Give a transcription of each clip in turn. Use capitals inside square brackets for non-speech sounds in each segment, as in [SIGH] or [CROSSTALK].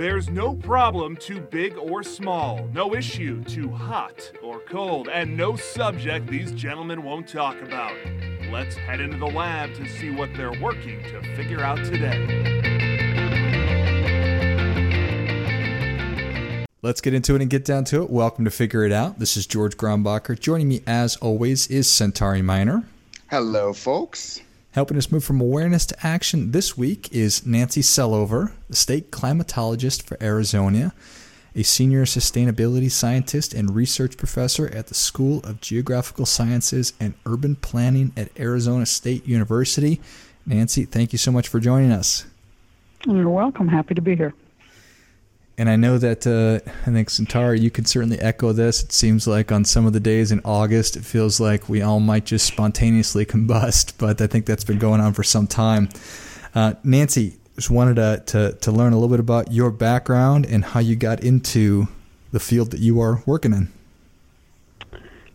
There's no problem too big or small, no issue too hot or cold, and no subject these gentlemen won't talk about. Let's head into the lab to see what they're working to figure out today. Let's get into it and get down to it. Welcome to Figure It Out. This is George Grombacher. Joining me, as always, is Centauri Minor. Hello, folks. Helping us move from awareness to action this week is Nancy Selover, the state climatologist for Arizona, a senior sustainability scientist and research professor at the School of Geographical Sciences and Urban Planning at Arizona State University. Nancy, thank you so much for joining us. You're welcome. Happy to be here. And I know that uh, I think Centauri, you could certainly echo this. It seems like on some of the days in August, it feels like we all might just spontaneously [LAUGHS] combust, but I think that's been going on for some time. Uh, Nancy, just wanted to, to, to learn a little bit about your background and how you got into the field that you are working in.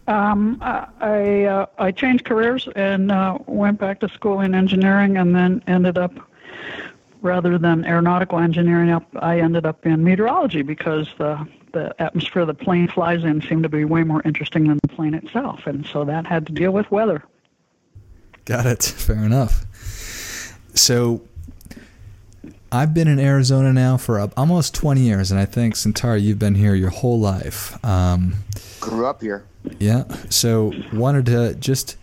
Um, I uh, I changed careers and uh, went back to school in engineering, and then ended up rather than aeronautical engineering, I ended up in meteorology because the the atmosphere the plane flies in seemed to be way more interesting than the plane itself, and so that had to deal with weather. Got it. [LAUGHS] Fair enough. So, I've been in Arizona now for almost 20 years, and I think Centauri, you've been here your whole life. Um, Grew up here. Yeah. So, wanted to just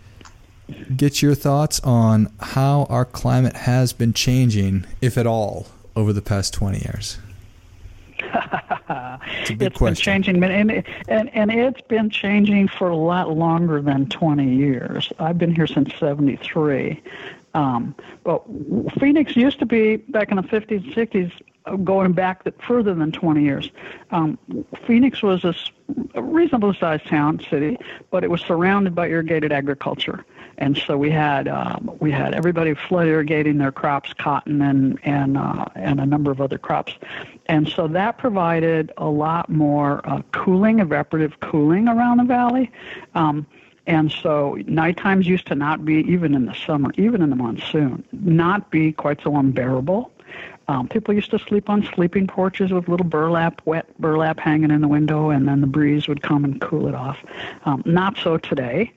get your thoughts on how our climate has been changing, if at all, over the past 20 years. it's a big it's question. been changing, and, and and it's been changing for a lot longer than 20 years. I've been here since '73, um, but Phoenix used to be back in the 50s, 60s, going back further than 20 years. Um, Phoenix was a, a reasonable sized town, city, but it was surrounded by irrigated agriculture and so we had um, we had everybody flood irrigating their crops, cotton and and uh, and a number of other crops, and so that provided a lot more uh, cooling, evaporative cooling around the valley. Um, and so night times used to not be, even in the summer, even in the monsoon, not be quite so unbearable. Um, people used to sleep on sleeping porches with little burlap, wet burlap hanging in the window, and then the breeze would come and cool it off. Um, not so today.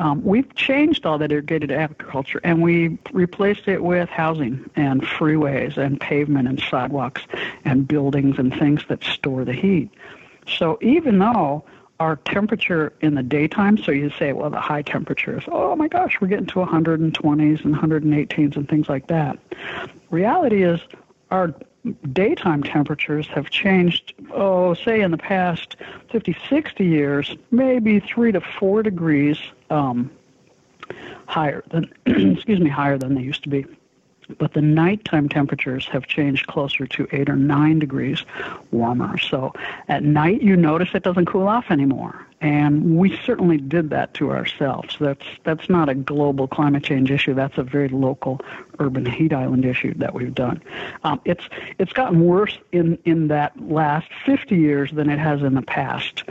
Um, we've changed all that irrigated agriculture and we replaced it with housing and freeways and pavement and sidewalks and buildings and things that store the heat. So even though our temperature in the daytime, so you say, well, the high temperatures, oh my gosh, we're getting to 120s and 118s and things like that. Reality is our daytime temperatures have changed, oh, say in the past 50, 60 years, maybe three to four degrees um, higher than, [CLEARS THROAT] excuse me, higher than they used to be but the nighttime temperatures have changed closer to eight or nine degrees warmer. So at night, you notice it doesn't cool off anymore, and we certainly did that to ourselves. That's that's not a global climate change issue. That's a very local urban heat island issue that we've done. Um, it's it's gotten worse in in that last 50 years than it has in the past,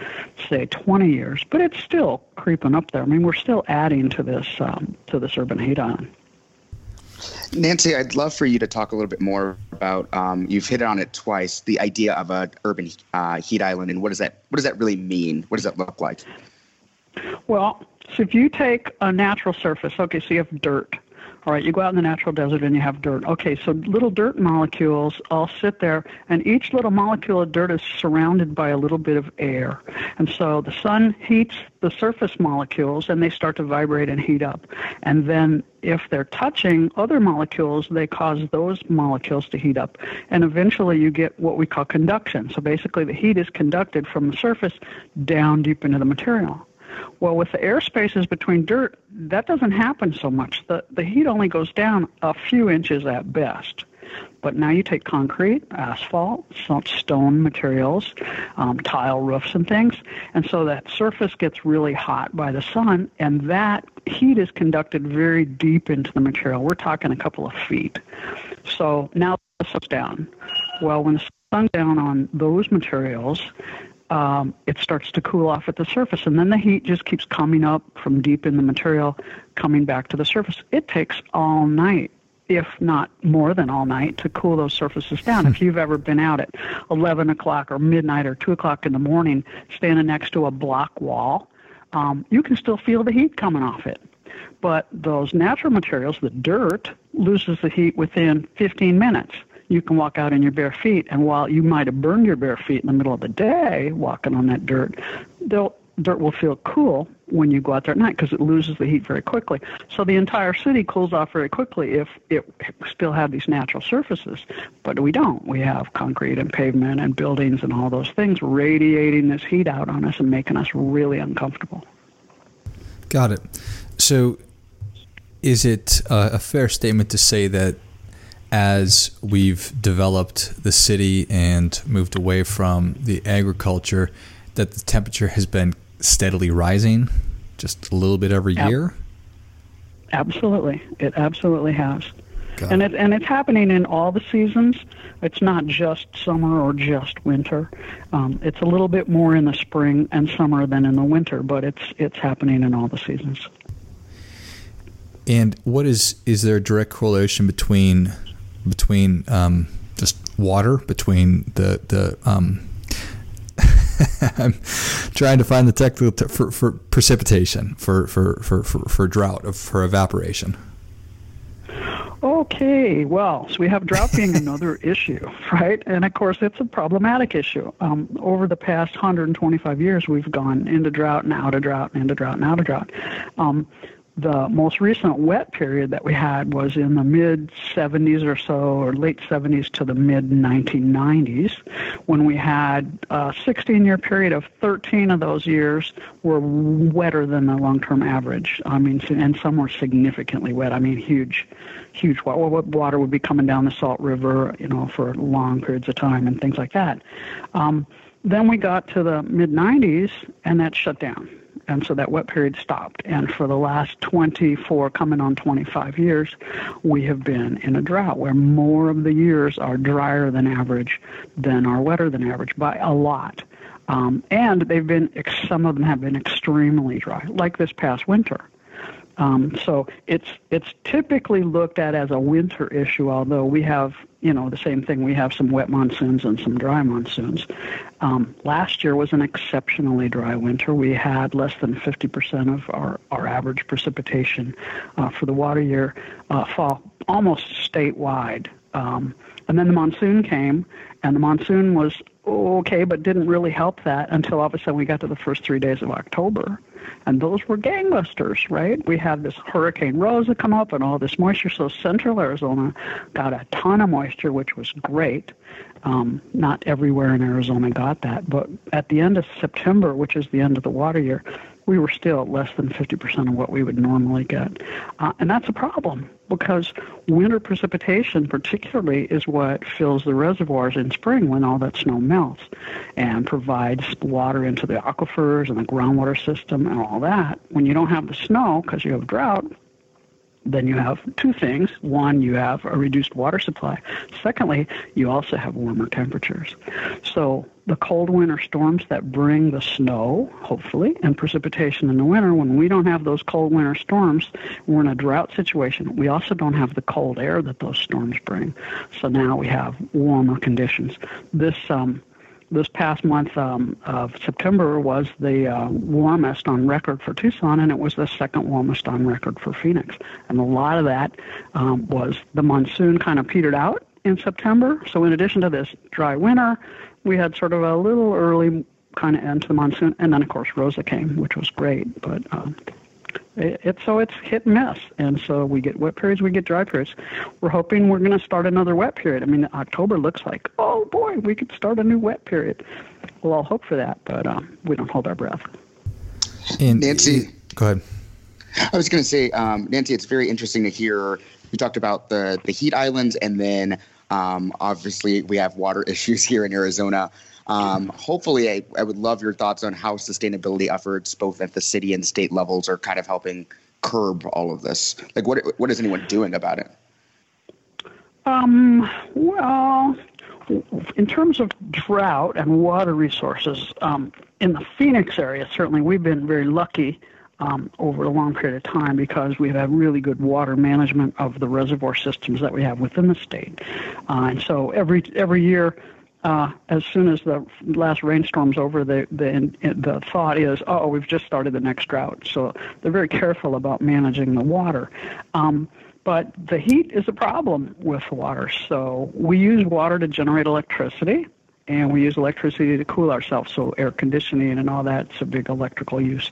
say 20 years, but it's still creeping up there. I mean, we're still adding to this um, to this urban heat island. Nancy, I'd love for you to talk a little bit more about. Um, you've hit on it twice. The idea of an urban uh, heat island, and what does that what does that really mean? What does that look like? Well, so if you take a natural surface, okay, so you have dirt, all right, you go out in the natural desert and you have dirt. Okay, so little dirt molecules all sit there, and each little molecule of dirt is surrounded by a little bit of air. And so the sun heats the surface molecules and they start to vibrate and heat up. And then if they're touching other molecules, they cause those molecules to heat up. And eventually you get what we call conduction. So basically the heat is conducted from the surface down deep into the material. Well, with the air spaces between dirt, that doesn't happen so much. The, the heat only goes down a few inches at best. But now you take concrete, asphalt, stone materials, um, tile roofs, and things, and so that surface gets really hot by the sun, and that heat is conducted very deep into the material. We're talking a couple of feet. So now the sun's down. Well, when the sun's down on those materials, um, it starts to cool off at the surface, and then the heat just keeps coming up from deep in the material, coming back to the surface. It takes all night if not more than all night, to cool those surfaces down. if [LAUGHS] you've ever been out at 11 o'clock or midnight or 2 o'clock in the morning standing next to a block wall, um, you can still feel the heat coming off it. But those natural materials, the dirt, loses the heat within 15 minutes. You can walk out in your bare feet, and while you might have burned your bare feet in the middle of the day walking on that dirt, they'll dirt will feel cool when you go out there at night because it loses the heat very quickly. So the entire city cools off very quickly if it still had these natural surfaces. But we don't. We have concrete and pavement and buildings and all those things radiating this heat out on us and making us really uncomfortable. Got it. So is it uh, a fair statement to say that as we've developed the city and moved away from the agriculture, that the temperature has been steadily rising, just a little bit every Ab- year? Absolutely, it absolutely has, Got and it. it and it's happening in all the seasons. It's not just summer or just winter. Um, it's a little bit more in the spring and summer than in the winter, but it's it's happening in all the seasons. And what is is there a direct correlation between between um, just water between the the um, [LAUGHS] I'm trying to find the technical t- for, for precipitation, for, for, for, for, for drought, for evaporation. Okay, well, so we have drought being [LAUGHS] another issue, right? And of course, it's a problematic issue. Um, over the past 125 years, we've gone into drought and out of drought and into drought and out of drought. Um, the most recent wet period that we had was in the mid 70s or so, or late 70s to the mid 1990s, when we had a 16 year period of 13 of those years were wetter than the long term average. I mean, and some were significantly wet. I mean, huge, huge water would be coming down the Salt River, you know, for long periods of time and things like that. Um, then we got to the mid 90s, and that shut down and so that wet period stopped. And for the last 24, coming on 25 years, we have been in a drought where more of the years are drier than average than are wetter than average by a lot. Um, and they've been, some of them have been extremely dry, like this past winter. Um, so it's it's typically looked at as a winter issue, although we have you know the same thing. We have some wet monsoons and some dry monsoons. Um, last year was an exceptionally dry winter. We had less than 50% of our, our average precipitation uh, for the water year uh, fall almost statewide. Um, and then the monsoon came, and the monsoon was okay, but didn't really help that until all of a sudden we got to the first three days of October and those were gangbusters, right? We had this Hurricane Rosa come up and all this moisture. So Central Arizona got a ton of moisture, which was great. Um, not everywhere in Arizona got that, but at the end of September, which is the end of the water year, we were still less than 50% of what we would normally get. Uh, and that's a problem because winter precipitation, particularly, is what fills the reservoirs in spring when all that snow melts and provides water into the aquifers and the groundwater system and all that. When you don't have the snow because you have drought, then you have two things. One, you have a reduced water supply. Secondly, you also have warmer temperatures. So the cold winter storms that bring the snow, hopefully, and precipitation in the winter, when we don't have those cold winter storms, we're in a drought situation. We also don't have the cold air that those storms bring. So now we have warmer conditions. This um, this past month um, of September was the uh, warmest on record for Tucson, and it was the second warmest on record for Phoenix. And a lot of that um, was the monsoon kind of petered out in September. So, in addition to this dry winter, we had sort of a little early kind of end to the monsoon, and then of course Rosa came, which was great. But uh, it's so it's hit and miss, and so we get wet periods, we get dry periods. We're hoping we're going to start another wet period. I mean, October looks like oh boy, we could start a new wet period. We'll all hope for that, but um, we don't hold our breath. And Nancy, go ahead. I was going to say, um, Nancy, it's very interesting to hear you talked about the the heat islands, and then um, obviously we have water [LAUGHS] issues here in Arizona. Um, hopefully, I, I would love your thoughts on how sustainability efforts, both at the city and state levels, are kind of helping curb all of this. Like, what what is anyone doing about it? Um, well, in terms of drought and water resources, um, in the Phoenix area, certainly we've been very lucky um, over a long period of time because we have really good water management of the reservoir systems that we have within the state. Uh, and so every every year, uh, as soon as the last rainstorm's over, the the the thought is, oh, we've just started the next drought. So they're very careful about managing the water. Um, but the heat is a problem with water. So we use water to generate electricity and we use electricity to cool ourselves. So air conditioning and all that's a big electrical use.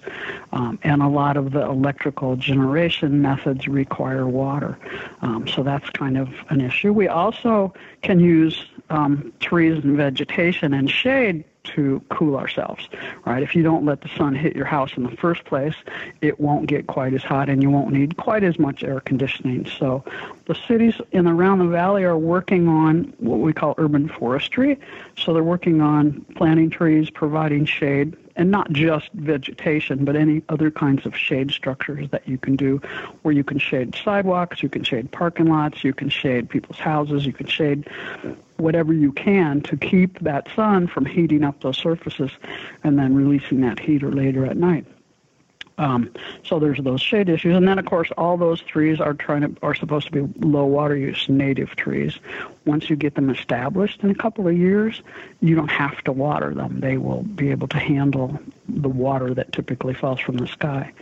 Um, and a lot of the electrical generation methods require water. Um, so that's kind of an issue. We also can use um, trees and vegetation and shade to cool ourselves, right? If you don't let the sun hit your house in the first place, it won't get quite as hot and you won't need quite as much air conditioning. So the cities in around the valley are working on what we call urban forestry. So they're working on planting trees, providing shade, and not just vegetation, but any other kinds of shade structures that you can do where you can shade sidewalks, you can shade parking lots, you can shade people's houses, you can shade whatever you can to keep that sun from heating up those surfaces and then releasing that heater later at night. Um, so there's those shade issues, and then of course all those trees are trying to are supposed to be low water use native trees. Once you get them established in a couple of years, you don't have to water them. They will be able to handle the water that typically falls from the sky.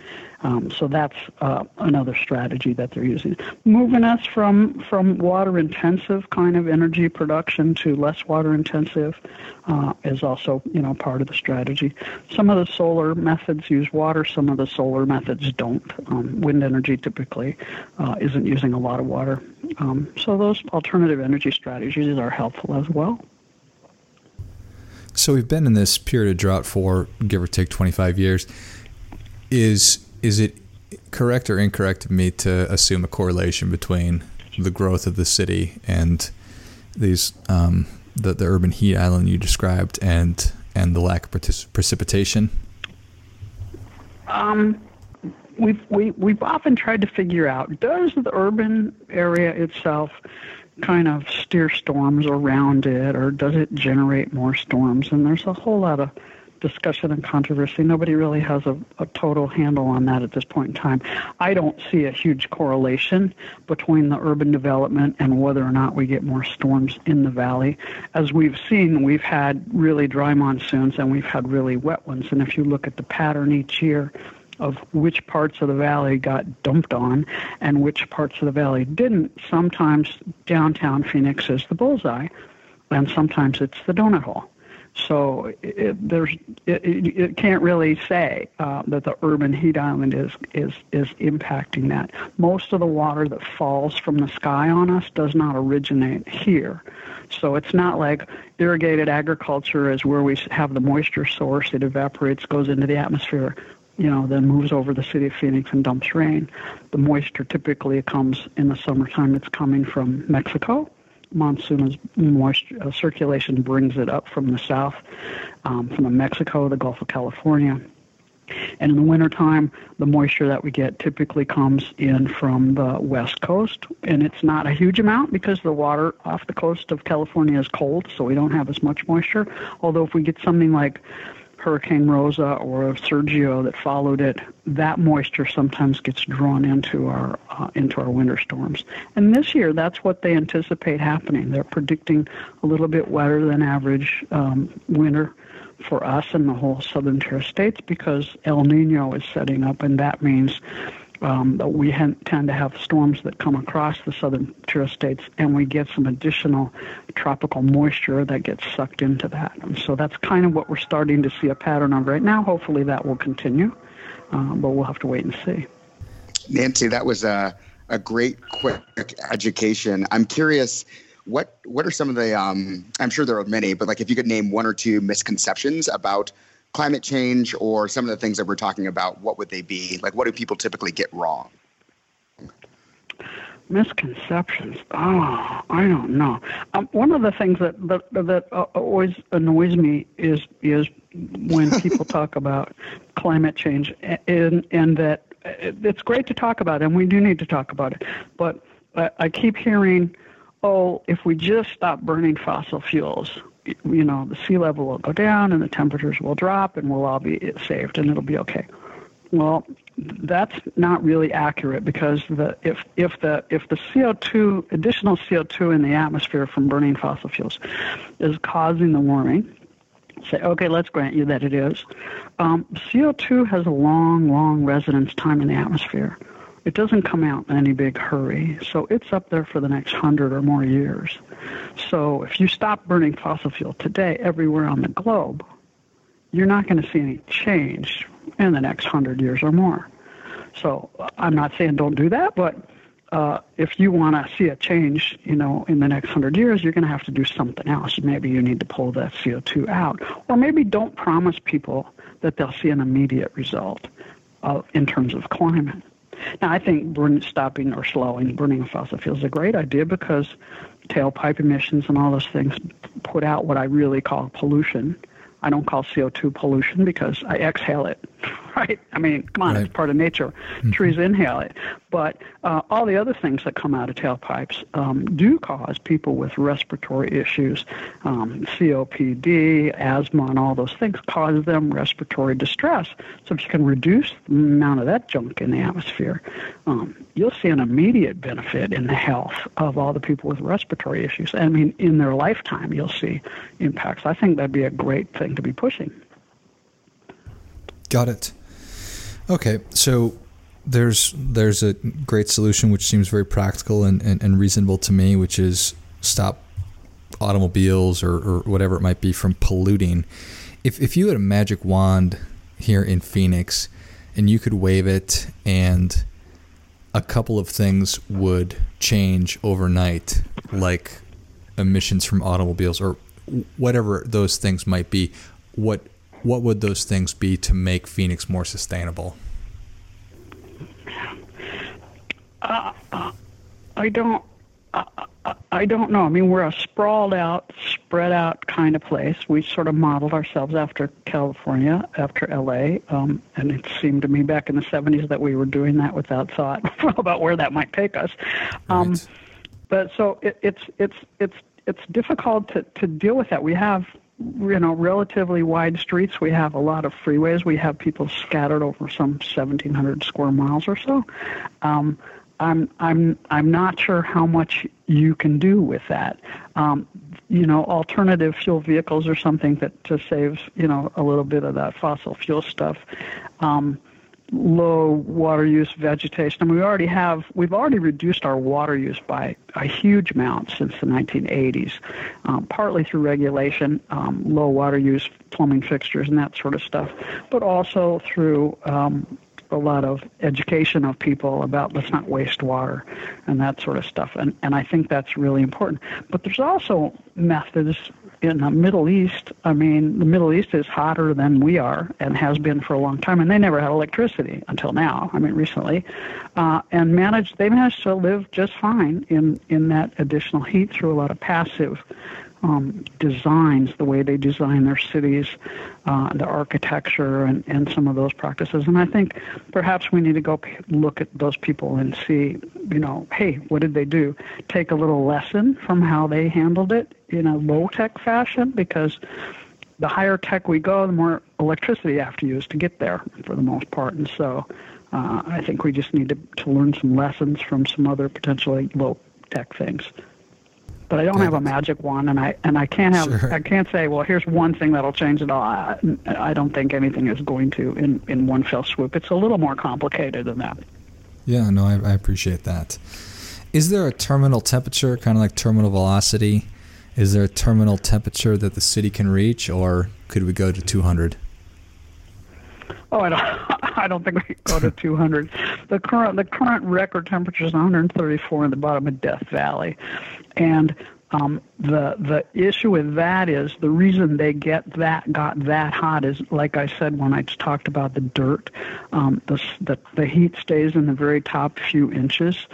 Um, so that's uh, another strategy that they're using. Moving us from, from water intensive kind of energy production to less water intensive uh, is also you know part of the strategy. Some of the solar methods use water, some of the solar methods don't. Um, wind energy typically uh, isn't using a lot of water. Um, so those alternative energy strategies are helpful as well. So we've been in this period of drought for give or take 25 years. Is is it correct or incorrect of me to assume a correlation between the growth of the city and these um, the the urban heat island you described and and the lack of precipitation? Um, we've we, we've often tried to figure out does the urban area itself kind of steer storms around it or does it generate more storms and there's a whole lot of discussion and controversy. Nobody really has a, a, total handle on that at this point in time. I don't see a huge correlation between the urban development and whether or not we get more storms in the valley. As we've seen, we've had really dry monsoons and we've had really wet ones. And if you look at the pattern each year, of which parts of the valley got dumped on and which parts of the valley didn't. Sometimes downtown Phoenix is the bullseye, and sometimes it's the donut hole. So it, there's it, it, can't really say uh, that the urban heat island is is is impacting that. Most of the water that falls from the sky on us does not originate here. So it's not like irrigated agriculture is where we have the moisture source. It evaporates, goes into the atmosphere, you know, then moves over the city of Phoenix and dumps rain. The moisture typically comes in the summertime. It's coming from Mexico monsoon moisture uh, circulation brings it up from the south, um, from the Mexico, the Gulf of California. And in the wintertime, the moisture that we get typically comes in from the west coast. And it's not a huge amount because the water off the coast of California is cold, so we don't have as much moisture. Although, if we get something like Hurricane Rosa or of Sergio that followed it, that moisture sometimes gets drawn into our uh, into our winter storms. And this year, that's what they anticipate happening. They're predicting a little bit wetter than average um, winter for us and the whole southern tier states because El Nino is setting up, and that means um, we tend to have storms that come across the southern tier states, and we get some additional tropical moisture that gets sucked into that. And so that's kind of what we're starting to see a pattern of right now. Hopefully that will continue, uh, but we'll have to wait and see. Nancy, that was a, a great, quick education. I'm curious. What what are some of the um, I'm sure there are many, but like if you could name one or two misconceptions about climate change or some of the things that we're talking about, what would they be? Like, what do people typically get wrong? Misconceptions. Oh, I don't know. Um, one of the things that that, that uh, always annoys me is is when [LAUGHS] people talk about climate change, and and that it's great to talk about, and we do need to talk about it. But I, I keep hearing, oh, if we just stop burning fossil fuels, you know, the sea level will go down and the temperatures will drop and we'll all be saved and it'll be okay. Well, that's not really accurate because the if if the if the CO2 additional CO2 in the atmosphere from burning fossil fuels is causing the warming, say okay, let's grant you that it is. Um, CO2 has a long, long residence time in the atmosphere. It doesn't come out in any big hurry, so it's up there for the next hundred or more years. So if you stop burning fossil fuel today everywhere on the globe, you're not going to see any change in the next hundred years or more. So I'm not saying don't do that, but uh, if you want to see a change, you know, in the next hundred years, you're going to have to do something else. Maybe you need to pull that CO2 out, or maybe don't promise people that they'll see an immediate result uh, in terms of climate. Now, I think stopping or slowing burning of fossil fuels is a great idea because tailpipe emissions and all those things put out what I really call pollution. I don't call CO2 pollution because I exhale it, [LAUGHS] right? I mean, come on, right. it's part of nature. Mm-hmm. Trees inhale it. But uh, all the other things that come out of tailpipes um, do cause people with respiratory issues, um, COPD, asthma, and all those things cause them respiratory distress. So if you can reduce the amount of that junk in the atmosphere, um, you'll see an immediate benefit in the health of all the people with respiratory issues. I mean, in their lifetime, you'll see impacts. I think that'd be a great thing to be pushing. Got it. Okay, so there's there's a great solution which seems very practical and, and, and reasonable to me, which is stop automobiles or, or whatever it might be from polluting. If if you had a magic wand here in Phoenix and you could wave it and a couple of things would change overnight, like emissions from automobiles or whatever those things might be. What what would those things be to make Phoenix more sustainable? Uh, uh, I don't. Uh, I don't know. I mean, we're a sprawled out, spread out kind of place. We sort of modeled ourselves after California, after LA, um, and it seemed to me back in the 70s that we were doing that without thought [LAUGHS] about where that might take us. Um, right. But so it, it's it's it's it's difficult to to deal with that. We have you know relatively wide streets. We have a lot of freeways. We have people scattered over some 1,700 square miles or so. Um, I'm I'm I'm not sure how much you can do with that. Um, you know, alternative fuel vehicles or something that to save you know a little bit of that fossil fuel stuff. Um, low water use vegetation. I mean, we already have we've already reduced our water use by a huge amount since the 1980s, um, partly through regulation, um, low water use plumbing fixtures and that sort of stuff, but also through um, a lot of education of people about let's not waste water and that sort of stuff. And, and I think that's really important. But there's also methods in the Middle East. I mean, the Middle East is hotter than we are and has been for a long time, and they never had electricity until now. I mean, recently, uh, and managed they managed to live just fine in in that additional heat through a lot of passive um, designs, the way they design their cities, uh, the architecture, and, and some of those practices. And I think perhaps we need to go look at those people and see, you know, hey, what did they do? Take a little lesson from how they handled it in a low tech fashion because the higher tech we go, the more electricity you have to use to get there for the most part. And so uh, I think we just need to, to learn some lessons from some other potentially low tech things but I don't have a magic wand, and I and I can't have sure. I can't say, well, here's one thing that'll change it all. I, I don't think anything is going to in in one fell swoop. It's a little more complicated than that. Yeah, no, I, I appreciate that. Is there a terminal temperature, kind of like terminal velocity? Is there a terminal temperature that the city can reach, or could we go to 200? Oh, I don't. [LAUGHS] I don't think we can go to 200. The current the current record temperature is 134 in the bottom of Death Valley, and um, the the issue with that is the reason they get that got that hot is like I said when I talked about the dirt, um, the, the the heat stays in the very top few inches,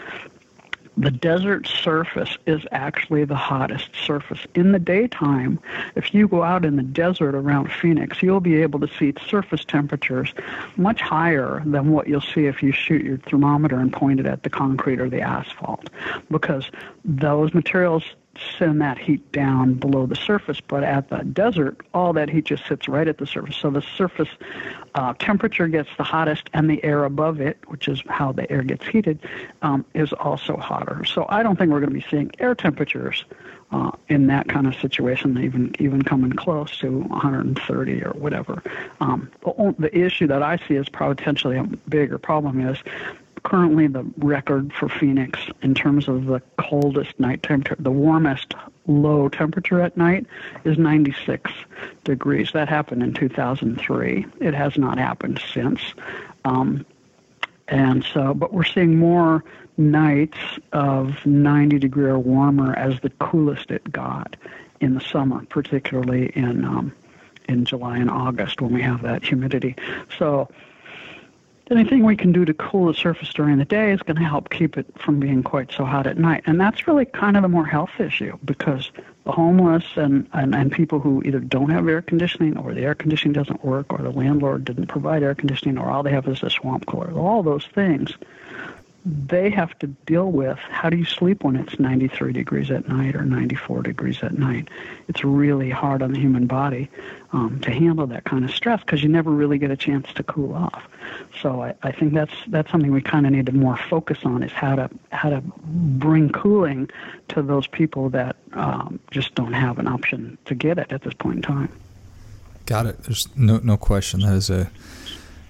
the desert surface is actually the hottest surface. In the daytime, if you go out in the desert around Phoenix, you'll be able to see surface temperatures much higher than what you'll see if you shoot your thermometer and point it at the concrete or the asphalt because those materials send that heat down below the surface. But at the desert, all that heat just sits right at the surface. So the surface uh, temperature gets the hottest, and the air above it, which is how the air gets heated, um, is also hotter. So I don't think we're going to be seeing air temperatures uh, in that kind of situation, even even coming close to 130 or whatever. Um, the, the issue that I see as potentially a bigger problem is currently the record for Phoenix in terms of the coldest night temperature, the warmest low temperature at night is 96 degrees. That happened in 2003. It has not happened since. Um, and so, but we're seeing more nights of 90 degree or warmer as the coolest it got in the summer, particularly in um, in July and August when we have that humidity. So anything we can do to cool the surface during the day is going to help keep it from being quite so hot at night. And that's really kind of the more health issue because the homeless and, and, and people who either don't have air conditioning or the air conditioning doesn't work or the landlord didn't provide air conditioning or all they have is a swamp cooler, all those things they have to deal with how do you sleep when it's 93 degrees at night or 94 degrees at night. It's really hard on the human body um, to handle that kind of stress because you never really get a chance to cool off. So I, I think that's that's something we kind of need to more focus on is how to how to bring cooling to those people that um, just don't have an option to get it at this point in time. Got it. There's no no question that is a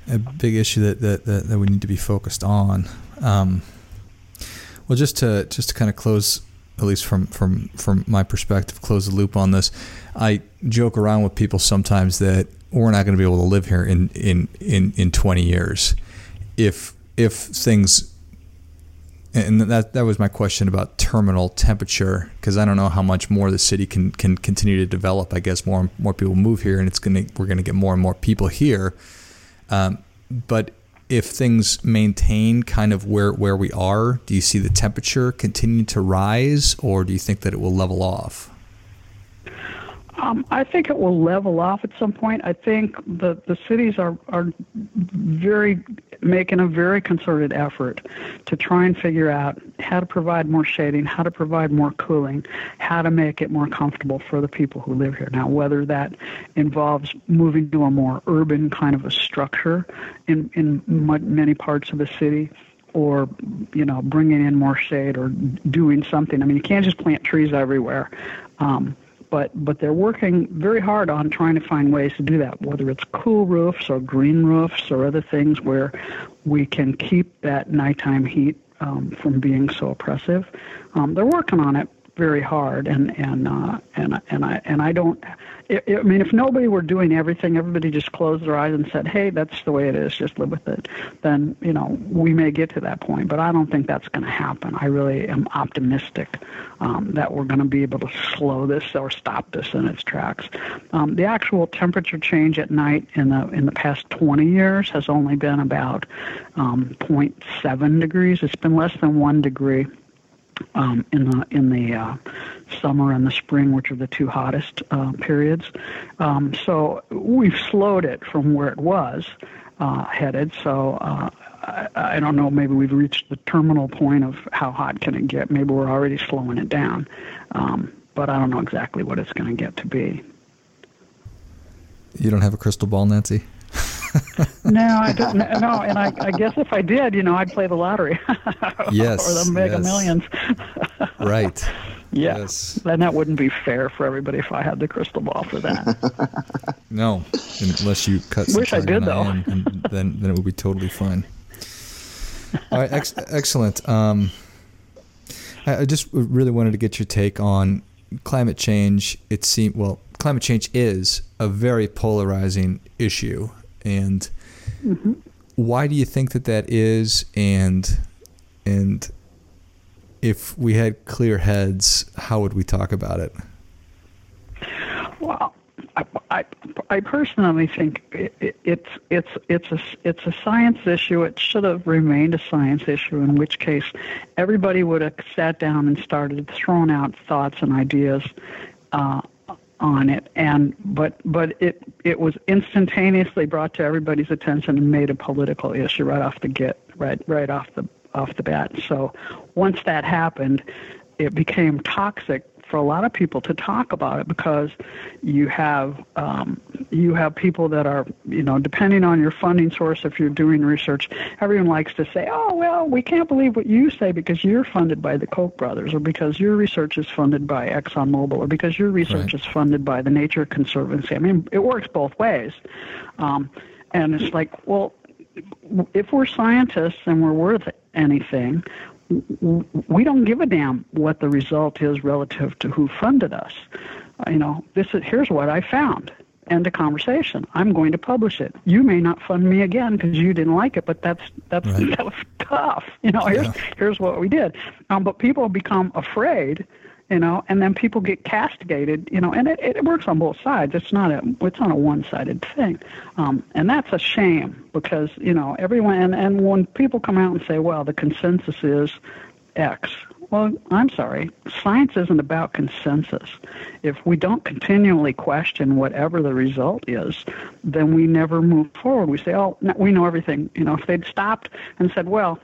a big issue that, that, that, that we need to be focused on. Um, well, just to just to kind of close, at least from from from my perspective, close the loop on this. I joke around with people sometimes that we're not going to be able to live here in in in in 20 years if if things and that that was my question about terminal temperature because I don't know how much more the city can can continue to develop. I guess more and more people move here, and it's gonna we're gonna get more and more people here. Um, but if things maintain kind of where, where we are, do you see the temperature continue to rise or do you think that it will level off? Um, I think it will level off at some point. I think the, the cities are, are very making a very concerted effort to try and figure out how to provide more shading, how to provide more cooling, how to make it more comfortable for the people who live here. Now, whether that involves moving to a more urban kind of a structure in, in many parts of the city, or you know bringing in more shade or doing something. I mean, you can't just plant trees everywhere. Um, but but they're working very hard on trying to find ways to do that, whether it's cool roofs or green roofs or other things where we can keep that nighttime heat um, from being so oppressive. Um, they're working on it very hard, and and uh, and and I and I don't I mean, if nobody were doing everything, everybody just closed their eyes and said, "Hey, that's the way it is. Just live with it." Then you know we may get to that point, but I don't think that's going to happen. I really am optimistic um, that we're going to be able to slow this or stop this in its tracks. Um, the actual temperature change at night in the in the past 20 years has only been about um, 0.7 degrees. It's been less than one degree um, in the in the uh, summer and the spring, which are the two hottest uh, periods. Um, so we've slowed it from where it was uh, headed. So uh, I, I, don't know. Maybe we've reached the terminal point of how hot can it get. Maybe we're already slowing it down. Um, but I don't know exactly what it's going to get to be. You don't have a crystal ball, Nancy? [LAUGHS] no, I don't. No, and I, I guess if I did, you know, I'd play the lottery. [LAUGHS] yes. or the Mega yes. Millions. [LAUGHS] right. Yeah. Yes. And that wouldn't be fair for everybody if I had the crystal ball for that. no, unless you cut. Some Wish I did though. In, and then then it would be totally fine. All right, ex- excellent. Um, I, I just really wanted to get your take on climate change. It seems well, climate change is a very polarizing issue, and mm-hmm. why do you think that that is? And and if we had clear heads, how would we talk about it? Well, I, I, I personally think it, it, it's it's it's a it's a science issue. It should have remained a science issue. In which case, everybody would have sat down and started throwing out thoughts and ideas uh, on it. And but but it it was instantaneously brought to everybody's attention and made a political issue right off the get right right off the off the bat. So once that happened, it became toxic for a lot of people to talk about it because you have um, you have people that are you know depending on your funding source if you're doing research everyone likes to say oh well we can't believe what you say because you're funded by the Koch brothers or because your research is funded by ExxonMobil or because your research right. is funded by the Nature Conservancy I mean it works both ways um, and it's like well if we're scientists and we're worth anything we don't give a damn what the result is relative to who funded us. You know, this is here's what I found. End of conversation. I'm going to publish it. You may not fund me again because you didn't like it, but that's that's right. that was [LAUGHS] tough. You know, here's yeah. here's what we did. Um, but people become afraid you know, and then people get castigated, you know, and it, it works on both sides. It's not a it's not a one sided thing, um, and that's a shame because you know everyone and, and when people come out and say, well, the consensus is X. Well, I'm sorry, science isn't about consensus. If we don't continually question whatever the result is, then we never move forward. We say, oh, we know everything. You know, if they'd stopped and said, well,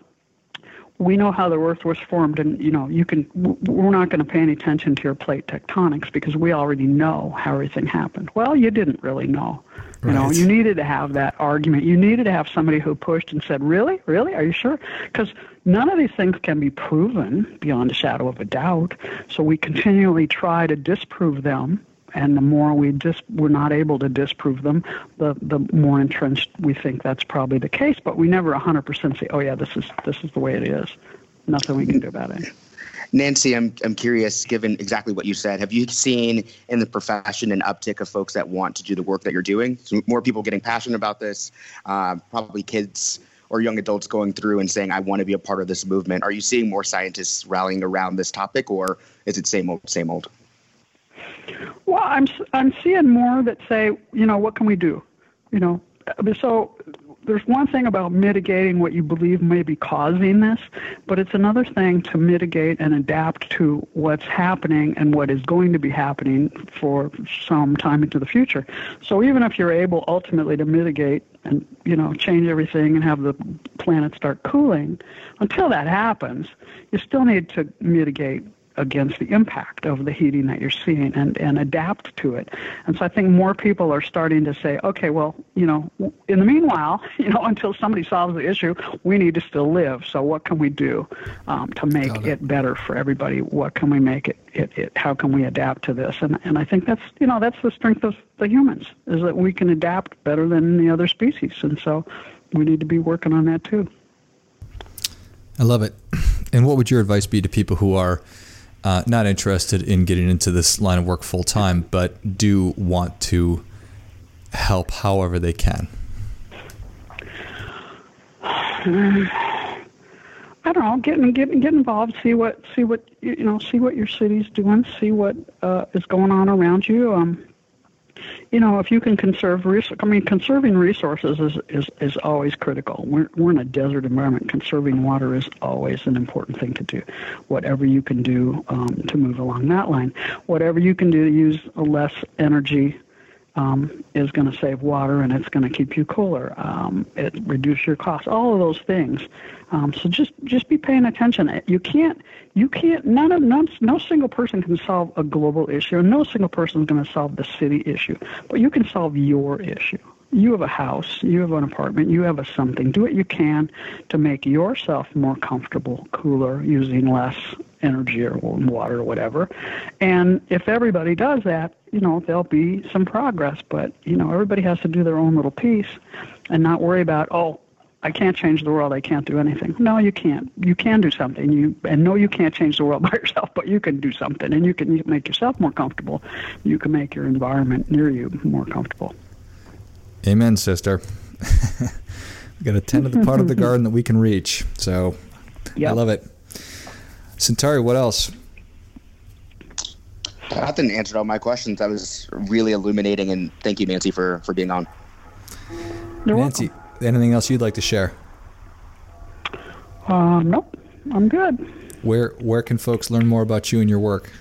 we know how the Earth was formed, and you know, you can. We're not going to pay any attention to your plate tectonics because we already know how everything happened. Well, you didn't really know. You right. know, you needed to have that argument. You needed to have somebody who pushed and said, "Really, really, are you sure?" Because none of these things can be proven beyond a shadow of a doubt. So we continually try to disprove them and the more we just we're not able to disprove them, the the more entrenched we think that's probably the case. But we never 100% say, oh yeah, this is this is the way it is. Nothing we can do about it. Nancy, I'm I'm curious. Given exactly what you said, have you seen in the profession an uptick of folks that want to do the work that you're doing? So more people getting passionate about this. Uh, probably kids or young adults going through and saying, "I want to be a part of this movement." Are you seeing more scientists rallying around this topic, or is it same old, same old? Well, I'm I'm seeing more that say, you know, what can we do? You know, uh, so there's one thing about mitigating what you believe may be causing this, but it's another thing to mitigate and adapt to what's happening and what is going to be happening for some time into the future. So even if you're able ultimately to mitigate and you know change everything and have the planet start cooling, until that happens, you still need to mitigate against the impact of the heating that you're seeing and, and adapt to it. And so I think more people are starting to say, okay, well, you know, in the meanwhile, [LAUGHS] you know, until somebody solves the issue, we need to still live. So what can we do um, to make it. it. better for everybody? What can we make it, it, it, how can we adapt to this? And, and I think that's, you know, that's the strength of the humans is that we can adapt better than the other species. And so we need to be working on that too. I love it. [CLEARS THROAT] And what would your advice be to people who are uh, not interested in getting into this line of work full time, but do want to help however they can? [SIGHS] I don't know. Get get get involved. See what see what you know. See what your city's doing. See what uh, is going on around you. Um, you know, if you can conserve resources, I mean, conserving resources is, is, is always critical. We're, we're in a desert environment. Conserving water is always an important thing to do. Whatever you can do um, to move along that line, whatever you can do to use less energy um, is going to save water and it's going to keep you cooler. Um, it reduce your costs. All of those things. Um, so just just be paying attention. You can't you can't none of none, no single person can solve a global issue, no single person is going to solve the city issue. But you can solve your issue. You have a house, you have an apartment, you have a something. Do what you can to make yourself more comfortable, cooler, using less energy or water or whatever. And if everybody does that, you know, there'll be some progress. But, you know, everybody has to do their own little piece and not worry about, oh, I can't change the world. I can't do anything. No, you can't. You can do something. You and no, you can't change the world [LAUGHS] by yourself, but you can do something, and you can, make yourself more comfortable. You can make your environment near you more comfortable. Amen, sister. [LAUGHS] we got to tend to the part of the [LAUGHS] garden that we can reach. So, yep. I love it. Centauri, what else? That didn't answer all my questions. That was really illuminating, and thank you, Nancy, for for being on. You're Nancy, welcome. Anything else you'd like to share? Uh, nope, I'm good. Where where can folks learn more about you and your work?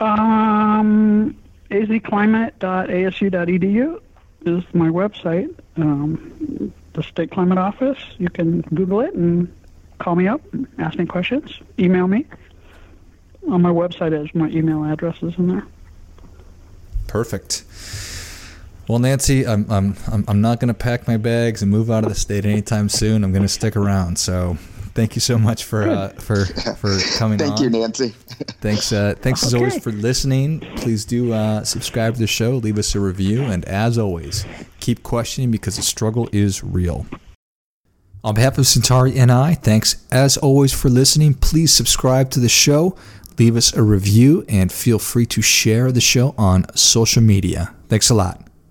Um, azclimate.asu.edu is my website. Um, the state climate office. You can Google it and call me up, ask me questions, email me. on my website is my email addresses in there. Perfect. Well, Nancy, I'm I'm I'm, I'm not going to pack my bags and move out of the state anytime soon. I'm going to stick around. So, thank you so much for uh, for for coming Thank on. you, Nancy. Thanks, uh, thanks as always for listening. Please do uh, subscribe to the show, leave us a review, and as always, keep questioning because the struggle is real. On behalf of Centauri and I, thanks as always for listening. Please subscribe to the show, leave us a review, and feel free to share the show on social media. Thanks a lot.